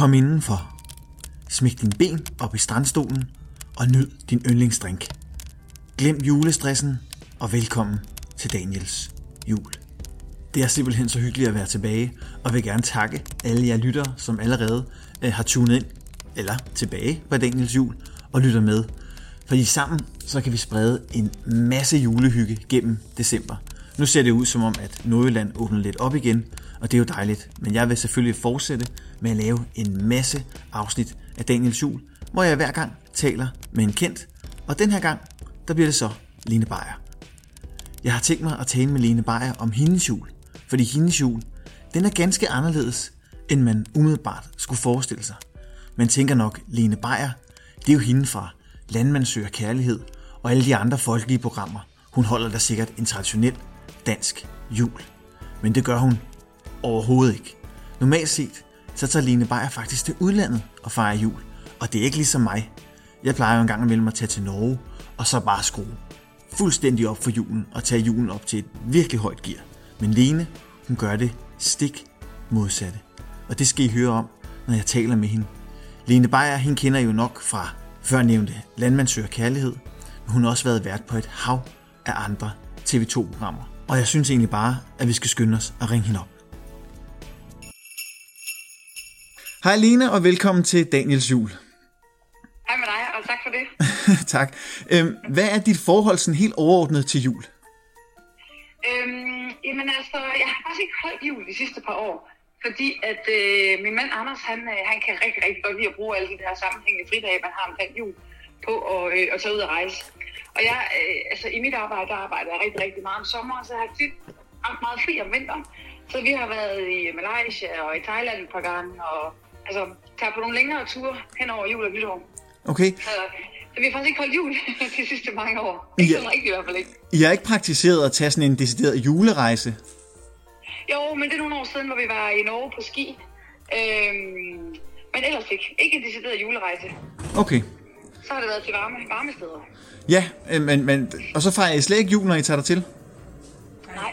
Kom indenfor. Smæk din ben op i strandstolen og nyd din yndlingsdrink. Glem julestressen og velkommen til Daniels jul. Det er simpelthen så hyggeligt at være tilbage, og vil gerne takke alle jer lyttere, som allerede øh, har tunet ind, eller tilbage på Daniels jul, og lytter med. For i sammen, så kan vi sprede en masse julehygge gennem december. Nu ser det ud som om, at Nordjylland åbner lidt op igen, og det er jo dejligt. Men jeg vil selvfølgelig fortsætte med at lave en masse afsnit af Daniels jul, hvor jeg hver gang taler med en kendt, og den her gang, der bliver det så Line Beyer. Jeg har tænkt mig at tale med Line Beyer om hendes jul, fordi hendes jul, den er ganske anderledes, end man umiddelbart skulle forestille sig. Man tænker nok, Line Beyer, det er jo hende fra Landmand søger kærlighed og alle de andre folkelige programmer. Hun holder da sikkert en traditionel dansk jul. Men det gør hun overhovedet ikke. Normalt set, så tager Line Beyer faktisk til udlandet og fejrer jul. Og det er ikke ligesom mig. Jeg plejer jo engang imellem at tage til Norge, og så bare skrue fuldstændig op for julen og tage julen op til et virkelig højt gear. Men Lene, hun gør det stik modsatte. Og det skal I høre om, når jeg taler med hende. Lene Beyer, hende kender I jo nok fra førnævnte Landmand søger kærlighed, men hun har også været vært på et hav af andre TV2-programmer. Og jeg synes egentlig bare, at vi skal skynde os at ringe hende op. Hej Lene, og velkommen til Daniels jul. Hej med dig, og tak for det. tak. Øhm, hvad er dit forhold sådan helt overordnet til jul? Øhm, jamen altså, jeg har faktisk ikke holdt jul de sidste par år, fordi at øh, min mand Anders, han, øh, han kan rigtig, rigtig godt lide at bruge alle de der sammenhængende fridage, man har omkring jul, på at, øh, at tage ud og rejse. Og jeg, øh, altså i mit arbejde, der arbejder jeg rigtig, rigtig meget om sommeren, så jeg har tit haft meget fri om vinteren. Så vi har været i Malaysia og i Thailand et par gange, og altså tager på nogle længere ture hen over jul og nytår. Okay. Så, så vi har faktisk ikke holdt jul de sidste mange år. Ikke Ja. sådan rigtigt i hvert fald ikke. I har ikke praktiseret at tage sådan en decideret julerejse? Jo, men det er nogle år siden, hvor vi var i Norge på ski. Øhm, men ellers ikke. Ikke en decideret julerejse. Okay. Så har det været til varme, varme steder. Ja, øh, men, men, og så fejrer I slet ikke jul, når I tager dig til? Nej.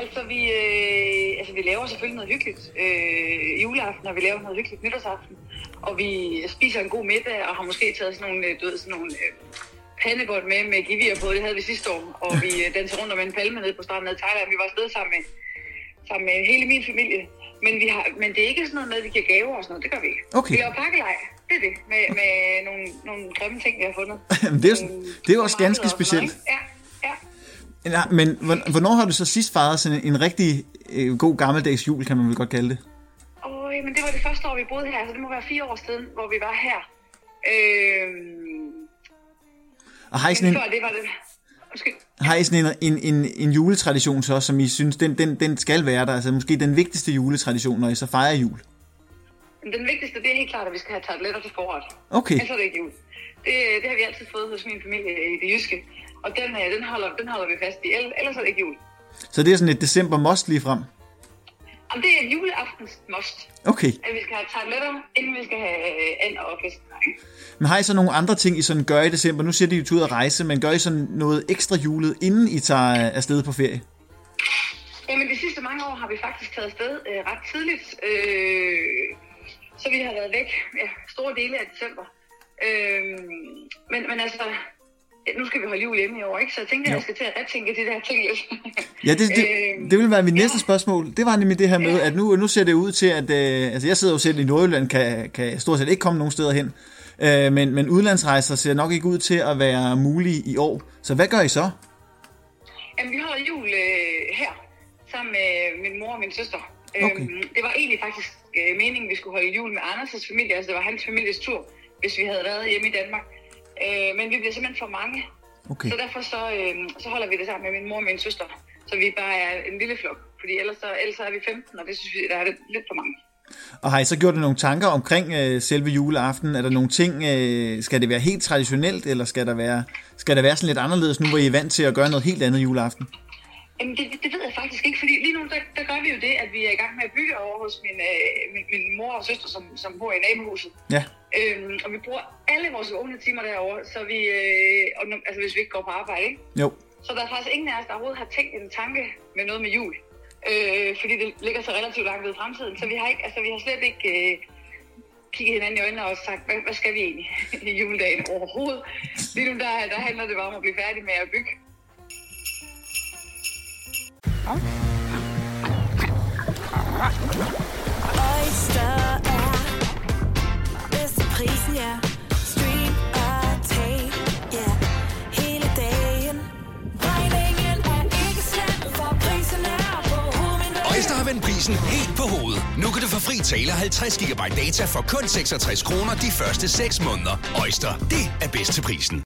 Altså, vi, øh, altså, vi laver selvfølgelig noget hyggeligt øh, juleaften, og vi laver noget hyggeligt nytårsaften. Og vi spiser en god middag, og har måske taget sådan nogle, øh, du ved, sådan nogle øh, pandebånd med, med givir på. Det havde vi sidste år. Og vi øh, danser rundt om en palme nede på stranden i Thailand. Vi var afsted sammen med, sammen med hele min familie. Men, vi har, men det er ikke sådan noget med, at vi giver gaver og sådan noget. Det gør vi ikke. Okay. Vi laver pakkelej. Det er det. Med, med nogle, nogle grimme ting, vi har fundet. Det er Nogle det er jo også ganske sådan noget, specielt. Ja, ja. Nej, men hvor- hvornår har du så sidst fejret sådan en rigtig øh, god gammeldags jul, kan man vel godt kalde det? Åh, men det var det første år, vi boede her, så det må være fire år siden, hvor vi var her. Øhm, Og har I sådan en, før det var det... Undskyld. har I sådan en, en, en, en juletradition så, som I synes, den, den, den skal være der? Altså måske den vigtigste juletradition, når I så fejrer jul? Den vigtigste, det er helt klart, at vi skal have tarteletter til forret. Okay. Ellers er det ikke jul. Det, det har vi altid fået hos min familie i det jyske. Og den, øh, den, holder, den holder vi fast i. Ell- Ellers er det ikke jul. Så det er sådan et december must lige frem? Og det er juleaftens must. Okay. At vi skal have tarteletter, inden vi skal have øh, and og fisk. Men har I så nogle andre ting, I sådan gør i december? Nu siger de jo ud at rejse, men gør I sådan noget ekstra julet, inden I tager afsted på ferie? Jamen, de sidste mange år har vi faktisk taget afsted øh, ret tidligt. Øh, så vi har været væk ja, store dele af december. Øh, men, men altså, nu skal vi holde jul hjemme i år, ikke? Så jeg tænkte, at jeg skal til at retænke de der ting lidt. Ja, det, det, Øh, det vil være mit næste ja. spørgsmål. Det var nemlig det her med, Ja. at nu, nu ser det ud til, at... Øh, altså, jeg sidder jo selv i Nordjylland, kan, kan stort set ikke komme nogen steder hen. Øh, men, men udlandsrejser ser nok ikke ud til at være mulige i år. Så hvad gør I så? Jamen, vi holder jul øh, her, sammen med min mor og min søster. Okay. Øhm, det var egentlig faktisk øh, meningen, vi skulle holde jul med Anders' familie, altså det var hans families tur, hvis vi havde været hjemme i Danmark. Øh, men vi bliver simpelthen for mange, Okay. så derfor så, øh, så holder vi det sammen med min mor og min søster, så vi bare er en lille flok. Fordi ellers, så, ellers så er vi 15, og det synes vi, der er lidt, lidt for mange. Og har I så gjort nogle tanker omkring øh, selve juleaften? Er der nogle ting, øh, skal det være helt traditionelt, eller skal der være, skal der være sådan lidt anderledes nu, hvor I er vant til at gøre noget helt andet juleaften? Jamen, det, det ved jeg faktisk ikke, fordi lige nu, der, der gør vi jo det, at vi er i gang med at bygge over hos min, øh, min, min mor og søster, som, som bor i nabohuset. Ja, Øhm, og vi bruger alle vores vågne timer derovre, så vi, øh, og, altså hvis vi ikke går på arbejde, ikke? jo. Så der er faktisk ingen af os, der overhovedet har tænkt en tanke med noget med jul. Øh, fordi det ligger så relativt langt ud i fremtiden. Så vi har, ikke, altså, vi har slet ikke øh, kigget hinanden i øjnene og sagt, hvad, hvad skal vi egentlig i juledagen overhovedet? Lige nu der, der handler det bare om at blive færdig med at bygge. Oyster er bedst til prisen, ja. Stream og tag, ja. Hele dagen. Regningen er ikke slem, for prisen er på hovedet. Øjster har vendt prisen helt på hovedet. Nu kan du få fri tale 50 GB data for kun 66 kroner de første 6 måneder. Øjster, det er bedst til prisen.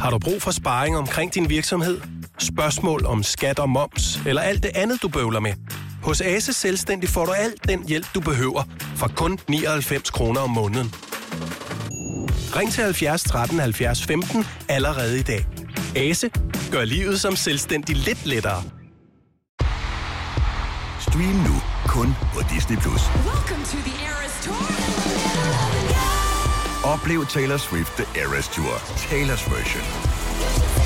Har du brug for sparring omkring din virksomhed? Spørgsmål om skat og moms, eller alt det andet, du bøvler med? Hos Ase Selvstændig får du alt den hjælp, du behøver, for kun 99 kroner om måneden. Ring til 70 13 70 15 allerede i dag. Ase gør livet som selvstændig lidt lettere. Stream nu kun på Disney+. Plus. Oplev Taylor Swift The Eras Tour, Taylor's version.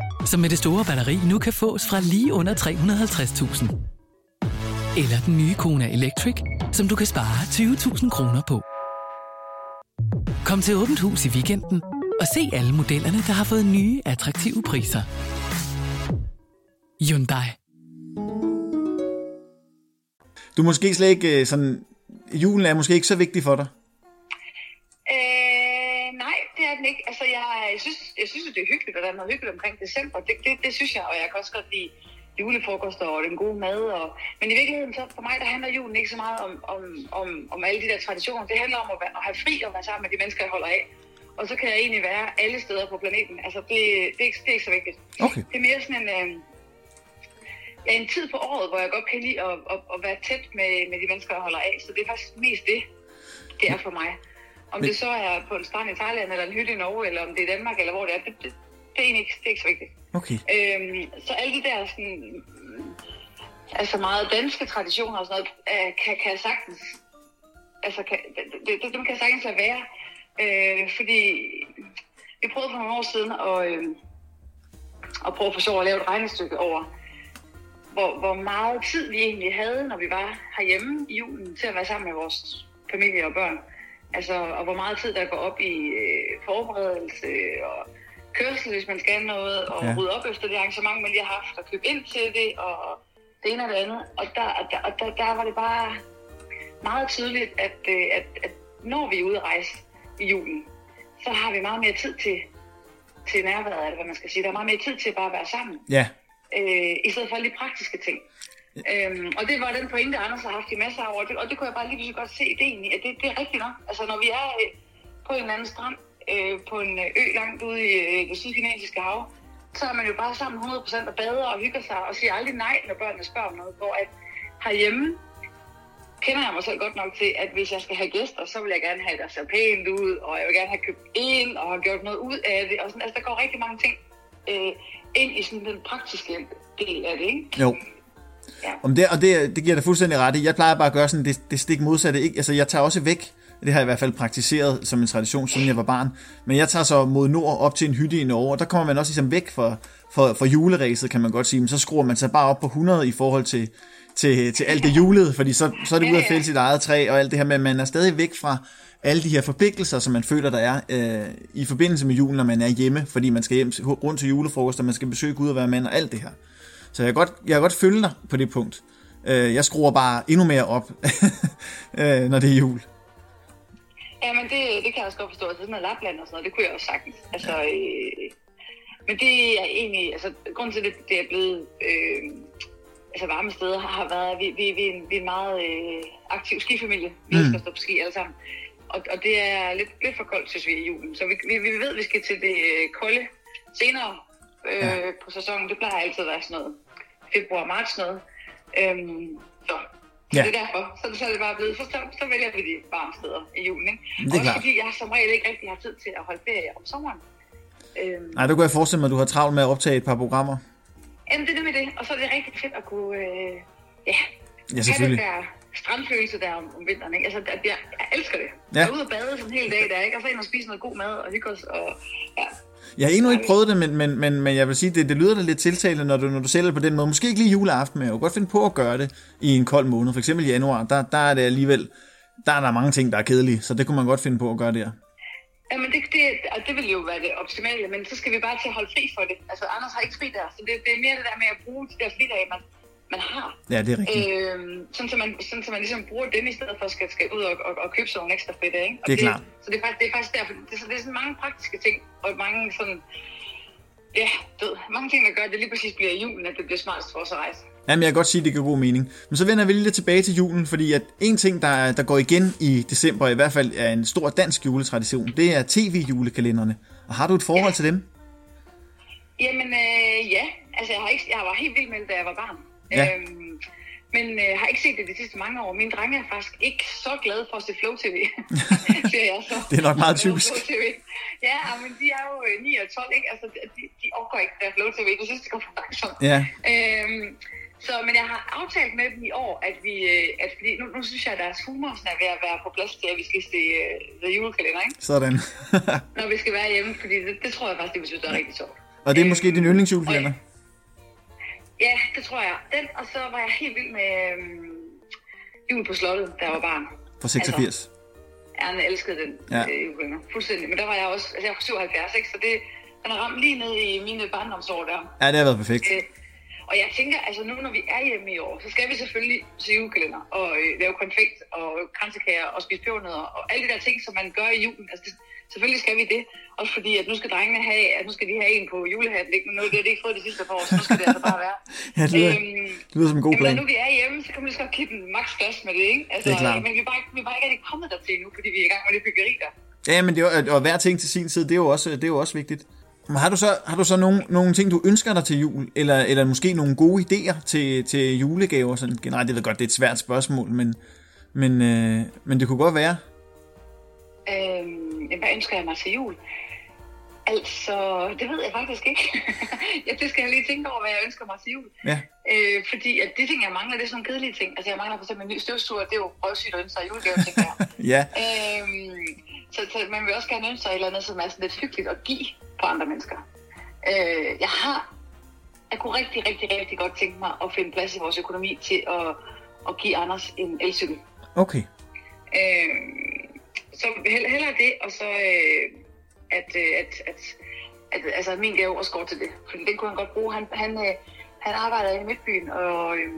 som med det store batteri nu kan fås fra lige under 350.000. Eller den nye Kona Electric, som du kan spare 20.000 kroner på. Kom til Åbent Hus i weekenden og se alle modellerne, der har fået nye, attraktive priser. Hyundai. Du er måske slet ikke øh, sådan... Julen er måske ikke så vigtig for dig. Øh, nej, det er den ikke. Altså, jeg, jeg synes, jeg synes det er hyggeligt, og der er noget hyggeligt omkring december. Det, det, det synes jeg, og jeg kan også godt lide julefrokoster og den gode mad. Og, men i virkeligheden, så for mig, der handler julen ikke så meget om, om, om, om alle de der traditioner. Det handler om at, være, at have fri og være sammen med de mennesker, jeg holder af. Og så kan jeg egentlig være alle steder på planeten. Altså, det, det, er, ikke, det er ikke så vigtigt. Okay. Det er mere sådan en... Øh, ja, en tid på året, hvor jeg godt kan lide at, at, at være tæt med, med de mennesker, jeg holder af. Så det er faktisk mest det, det er for mig. Om Men- det så er på en strand i Thailand, eller en hytte i Norge, eller om det er Danmark, eller hvor det er, det, det, det er egentlig ikke, det er ikke så vigtigt. Okay. Øhm, så alle de der sådan, altså meget danske traditioner og sådan noget, øh, kan, kan sagtens, altså kan, det, det, dem kan sagtens lade være. Øh, fordi vi prøvede for nogle år siden at, øh, at prøve for sjov at lave et regnestykke over, hvor, hvor meget tid vi egentlig havde, når vi var herhjemme i julen, til at være sammen med vores familie og børn. Altså, og hvor meget tid der går op i øh, forberedelse og kørsel, hvis man skal noget, og Ja. rydde op efter det arrangement, man lige har haft, og købe ind til det, og det ene og det andet. Og der, og der, og der, der var det bare meget tydeligt, at, øh, at, at når vi er ude at rejse i julen, så har vi meget mere tid til, til nærværet, eller hvad man skal sige. Der er meget mere tid til bare at være sammen Ja. øh, i stedet for alle de praktiske ting. Øhm, og det var den pointe, Anders har haft i masser af år, og det, og det kunne jeg bare lige så godt se ideen i, at det, det er rigtigt nok. Altså når vi er øh, på en anden strand, øh, på en øh, ø langt ude i øh, det sydkinesiske hav, så er man jo bare sammen 100% og bader og hygger sig og siger aldrig nej, når børnene spørger om noget. Hvor at herhjemme kender jeg mig selv godt nok til, at hvis jeg skal have gæster, så vil jeg gerne have, at der ser pænt ud, og jeg vil gerne have købt ind og have gjort noget ud af det. Og sådan, altså, der går rigtig mange ting øh, ind i sådan den praktiske del af det, ikke? Jo. Ja. Om det, og det, det giver dig fuldstændig ret i. Jeg plejer bare at gøre sådan det, det stik modsatte. Ikke? Altså, jeg tager også væk. Det har jeg i hvert fald praktiseret som en tradition, siden jeg var barn. Men jeg tager så mod nord op til en hytte i Norge, og der kommer man også ligesom væk fra, fra, fra juleræset, kan man godt sige. Men så skruer man sig bare op på 100 i forhold til, til, til alt det julede, fordi så, så er det ude at fælde sit eget træ og alt det her, men man er stadig væk fra alle de her forpligtelser, som man føler, der er øh, i forbindelse med julen, når man er hjemme, fordi man skal hjem rundt til julefrokost, og man skal besøge Gud og være mand og alt det her. Så jeg kan godt, jeg kan godt følge dig på det punkt. Øh, jeg skruer bare endnu mere op, øh, når det er jul. Ja, men det, det kan jeg også godt forstå. Altså sådan noget Lapland og sådan noget, det kunne jeg også sagtens. Altså, øh, men det er egentlig, altså grunden til, det, det er blevet øh, altså varme steder, har været, vi, vi, vi, er en, vi er en meget øh, aktiv skifamilie. Vi Mm. elsker at stå på ski alle sammen. Og, og det er lidt, lidt for koldt, synes vi, i julen. Så vi, vi, vi ved, at vi skal til det øh, kolde senere øh, Ja. på sæsonen. Det plejer altid at være sådan noget februar-marts noget. Øhm, så Så Ja. det er derfor. Så, så er det bare blevet, så, så, så vælger vi de varme steder i julen. Ikke? Det er Også klart. fordi jeg som regel ikke rigtig har tid til at holde ferie om sommeren. Øhm, Nej, der kunne jeg forestille mig, at du har travlt med at optage et par programmer. jamen, det er det med det. Og så er det rigtig fedt at kunne, øh, ja, Ja, selvfølgelig. have den der strandfølelse der om, om vinteren. Ikke? Altså, jeg, jeg elsker det. Ja. Jeg er ude og bade sådan en hel dag der, ikke? og så ind og spise noget god mad og hygge os. Og, ja. Jeg har endnu ikke prøvet det, men, men, men, men jeg vil sige, det, det lyder da lidt tiltalende, når du, når du sælger det på den måde. Måske ikke lige juleaften, men jeg kunne godt finde på at gøre det i en kold måned. For eksempel i januar, der, der er det alligevel, der er der mange ting, der er kedelige, så det kunne man godt finde på at gøre der. Jamen, det, det, altså det vil jo være det optimale, men så skal vi bare til at holde fri for det. Altså, Anders har ikke fri der, så det, det er mere det der med at bruge de der fridage, man, man har. Ja, det er rigtigt. Øhm, sådan, så man, sådan, så man ligesom bruger dem i stedet for at skal, skal ud og, og, og købe sådan nogle ekstra fridage. Ikke? Og Det er klart. Så det er faktisk, det er faktisk derfor, det, er, så det er sådan mange praktiske ting, og mange sådan, ja, ved, mange ting, der gør, at det lige præcis bliver julen, at det bliver smartest for os at rejse. Jamen, jeg kan godt sige, at det giver god mening. Men så vender vi lige lidt tilbage til julen, fordi at en ting, der, der går igen i december, i hvert fald er en stor dansk juletradition, det er tv-julekalenderne. Og har du et forhold til dem? Jamen, øh, ja. Altså, jeg, har ikke, jeg var helt vild med det, da jeg var barn. Ja. Øhm, men øh, har ikke set det de sidste mange år. Mine drenge er faktisk ikke så glade for at se Flow TV, siger jeg så. Det er nok meget typisk. Flow TV. Ja, men de er jo øh, 9 og 12, ikke? Altså, de, de overgår ikke der Flow TV. Det synes jeg går for langsomt. Ja. Øhm, så, men jeg har aftalt med dem i år, at vi, øh, at fordi nu, nu synes jeg, at deres humor er ved at være på plads til, at vi skal se uh, The Julekalender, ikke? Sådan. Når vi skal være hjemme, fordi det, det tror jeg faktisk, de vil synes, det er rigtig sjovt. og det er måske din yndlingsjulekalender? Ja, det tror jeg. Den, og så var jeg helt vild med øhm, Jul på Slottet, da jeg var barn. Fra 86. Jeg elskede den Ja. ja. øh, julekalender. Fuldstændig. Men der var jeg også, altså jeg var 77, ikke? Så det, den har ramt lige ned i mine barndomsår der. Ja, det har været perfekt. Øh, og jeg tænker, altså nu når vi er hjemme i år, så skal vi selvfølgelig se julekalender og øh, lave konfekt og kransekager og spise pebernødder og alle de der ting, som man gør i julen. Altså det, selvfølgelig skal vi det. Også fordi, at nu skal drengene have, at nu skal de have en på julehatten. Ikke? Nu det har de ikke fået de sidste par år, så nu skal det altså bare være. Ja, det lyder, Øhm, det lyder som en god Jamen, plan. når nu vi er hjemme, så kan man lige så godt give den maks gas med det, ikke? Altså, Det er klart. Men vi er bare, ikke- vi er bare ikke rigtig kommet dertil nu, fordi vi er i gang med det byggeri der. Ja, men det er, og hver ting til sin tid, det er jo også, det er jo også vigtigt. Men har du så, har du så nogle, nogle ting, du ønsker dig til jul? Eller, eller måske nogle gode idéer til, til julegaver? Sådan generelt, det ved godt, det er et svært spørgsmål, men, men, øh, men det kunne godt være. Øhm, jamen, hvad ønsker jeg mig til jul? Altså, det ved jeg faktisk ikke. ja, det skal jeg lige tænke over, hvad jeg ønsker mig til jul. Ja, Øh, fordi at de ting, jeg mangler, det er sådan nogle kedelige ting. Altså, jeg mangler for eksempel en ny støvsuger, det er jo røvsygt at ønske sig julegave, tænker jeg. ja, Øhm, så, så man vil også gerne ønske sig et eller andet, som er sådan lidt hyggeligt at give på andre mennesker. Øh, jeg har, jeg kunne rigtig, rigtig, rigtig godt tænke mig at finde plads i vores økonomi til at, at give Anders en elcykel. okay. Øh, så hell- hellere det, og så øh, at, øh, at, at, at, altså, at min gave også går til det. Fordi den kunne han godt bruge. Han, han, øh, han arbejder i Midtbyen, og øh,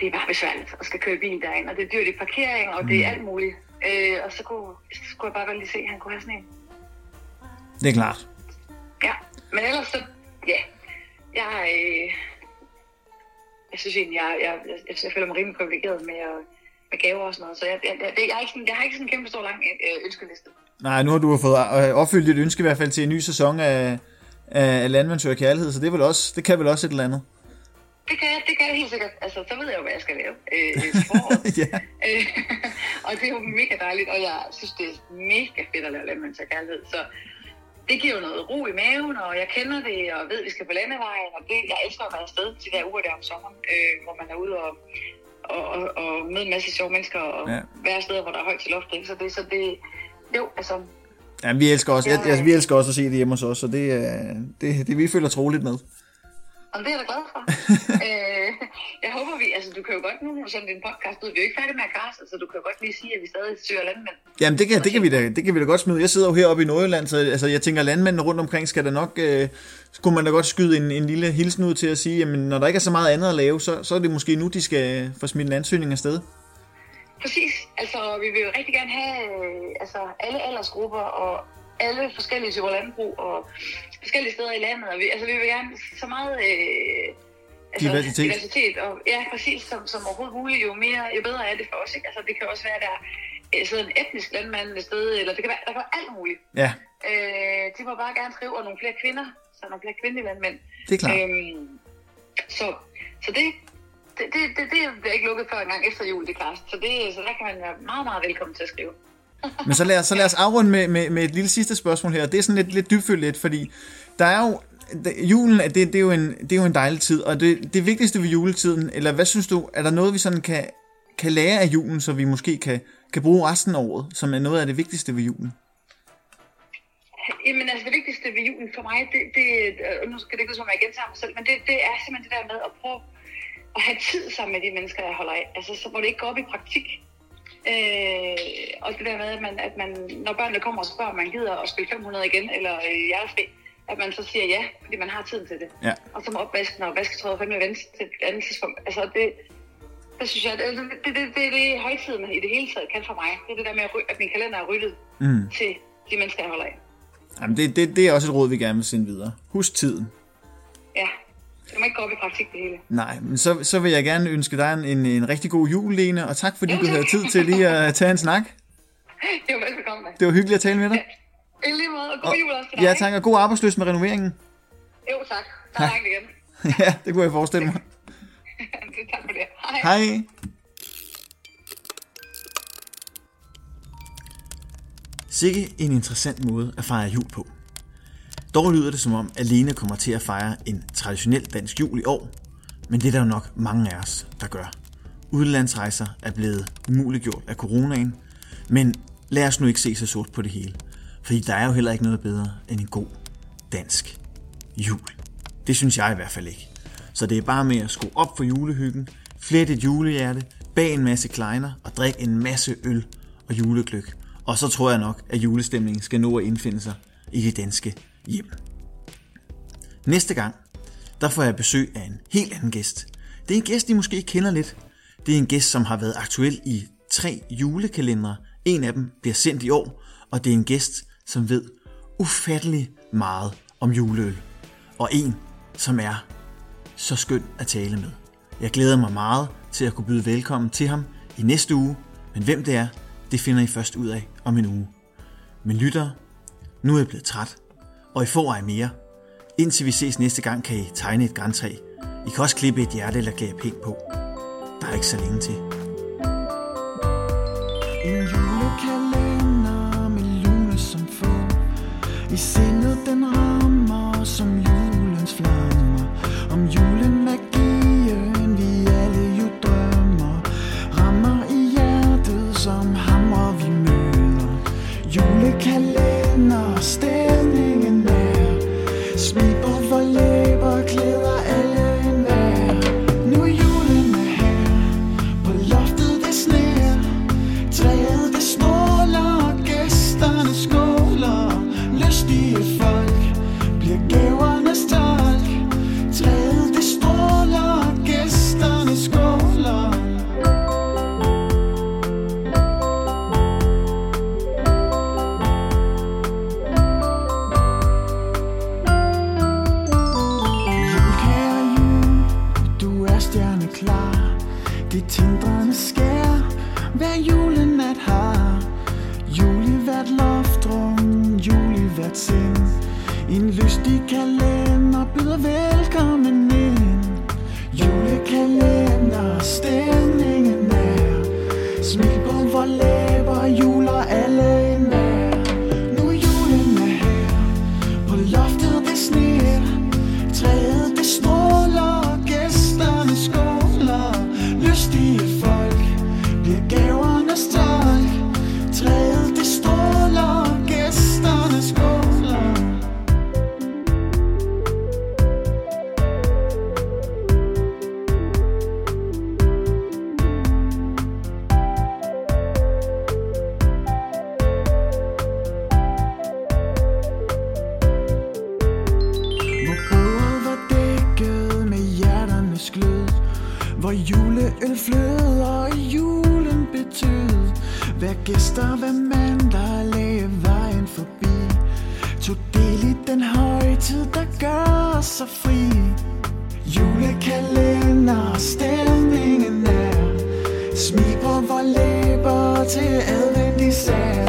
det er bare besværligt at skal køre bil derind. Og det er dyrt i parkering, og det er alt muligt. Øh, og så kunne, så skulle jeg bare godt lige se, at han kunne have sådan en. Det er klart. Ja, men ellers så, ja. Jeg, øh, jeg synes egentlig, jeg, jeg, jeg, jeg, jeg føler mig rimelig privilegeret med, øh, med gaver og sådan noget. Så jeg, jeg, jeg, jeg, er ikke sådan, jeg har ikke sådan en kæmpe stor lang øh, ønskeliste. Nej, nu har du fået øh, opfyldt dit ønske i hvert fald til en ny sæson af, af Landmandsøger Kærlighed, så det, er vel også, det kan vel også et eller andet. Det kan, jeg- det kan jeg helt sikkert. Altså, så ved jeg jo, hvad jeg skal lave øh, til foråret. ja. Øh, og det er jo mega dejligt, og jeg synes, det er mega fedt at lave landmænds og kærlighed. Så det giver jo noget ro i maven, og jeg kender det, og ved, at vi skal på landevejen, og det, jeg elsker at være afsted til de der uger der om sommeren, øh, hvor man er ude og, og, og, og møde en masse sjove mennesker, og Ja. være steder, hvor der er højt til loftet. ikke? Så det, så det, jo, altså, Ja, vi elsker også, Ja, altså, vi elsker også at se det hjemme hos os, så det, er- det, det vi føler troligt med. Og det er jeg da glad for. øh, jeg håber, vi, altså du kan jo godt nu, nu som din podcast ud, vi er jo ikke færdige med at kaste, så du kan jo godt lige sige, at vi stadig søger landmænd. Jamen, det kan, det, kan vi da, det kan vi da godt smide. Jeg sidder jo heroppe i Nordjylland, så altså, jeg tænker, landmændene rundt omkring skal der nok... Øh, skulle man da godt skyde en, en lille hilsen ud til at sige, jamen, når der ikke er så meget andet at lave, så, så er det måske nu, de skal få smidt en ansøgning afsted. Præcis. Altså, vi vil jo rigtig gerne have øh, altså, alle aldersgrupper og alle forskellige typer landbrug og forskellige steder i landet. Og vi, altså, vi vil gerne så meget øh, altså, Diversitet. diversitet. Og, ja, præcis, som, som overhovedet muligt. Jo mere, jo bedre er det for os. Ikke? Altså, det kan også være, der øh, sidder en etnisk landmand et sted, eller det kan være, der kan være alt muligt. Ja, Øh, de må bare gerne skrive, og nogle flere kvinder, så nogle flere kvindelige landmænd. det er klart. Øhm, så, så det, det, det, det, det bliver ikke lukket før en gang efter jul, det er klart. Så, det, så der kan man være meget, meget velkommen til at skrive. Men så lad os, så lad os afrunde med, med, med et lille sidste spørgsmål her. Det er sådan lidt, lidt dybfølt lidt, fordi der er jo, julen, det, det, er jo en, det er jo en dejlig tid, og det, det vigtigste ved juletiden, eller hvad synes du, er der noget, vi sådan kan, kan lære af julen, så vi måske kan, kan bruge resten af året, som er noget af det vigtigste ved julen? Jamen altså det vigtigste ved julen for mig, det, det og nu skal det ikke ud som om jeg gentager mig selv, men det, det er simpelthen det der med at prøve at have tid sammen med de mennesker, jeg holder af. Altså så må det ikke gå op i praktik. Øh, og det der med, at man, at man, når børnene kommer og spørger, om man gider at spille 500 igen, eller øh, jeg er fri, at man så siger ja, fordi man har tiden til det. Ja. Og så må opvasken og vasketøjet fandme vente til et andet tidspunkt. Altså det, det synes jeg, det, det, det, det, er det højtiden i det hele taget kan for mig. Det er det der med, at min kalender er ryddet mm. til de mennesker, jeg holder af. Jamen, det, det, det er også et råd, vi gerne vil sende videre. Husk tiden. Ja, det må ikke gå op i praktik det hele. Nej, men så, så vil jeg gerne ønske dig en, en, en rigtig god jul, Lene, og tak fordi Jo, du havde tid til lige at tage en snak. Det var velbekomme. Det var hyggeligt at tale med dig. I lige måde, og god jul også til dig. Ja, tak, og god arbejdsløs med renoveringen. Jo, tak. Der er langt igen. ja, det kunne jeg forestille mig. tak for det. Hej. Hej. Sikke en interessant måde at fejre jul på. Dog lyder det som om, at Lene kommer til at fejre en traditionel dansk jul i år, men det er der jo nok mange af os, der gør. Udenlandsrejser er blevet umuliggjort af coronaen, men lad os nu ikke se så sort på det hele, fordi der er jo heller ikke noget bedre end en god dansk jul. Det synes jeg i hvert fald ikke. Så det er bare med at skrue op for julehyggen, flette et julehjerte, bag en masse kleiner og drik en masse øl og julegløk. Og så tror jeg nok, at julestemningen skal nå at indfinde sig i de danske hjem. Næste gang, der får jeg besøg af en helt anden gæst. Det er en gæst, I måske kender lidt. Det er en gæst, som har været aktuel i tre julekalendere. En af dem bliver sendt i år, og det er en gæst, som ved ufattelig meget om juleøl. Og en, som er så skøn at tale med. Jeg glæder mig meget til at kunne byde velkommen til ham i næste uge, men hvem det er, det finder I først ud af om en uge. Men lytter, nu er jeg blevet træt, og I får ej mere. Indtil vi ses næste gang, kan I tegne et græntræ. I kan også klippe et hjerte eller klæde pænt på. Der er ikke så længe til. En julekalender med lune som få I sindet den Tog del i den højtid, der gør os så fri. Julekalender, stemningen er. Smil på vores læber til advent især.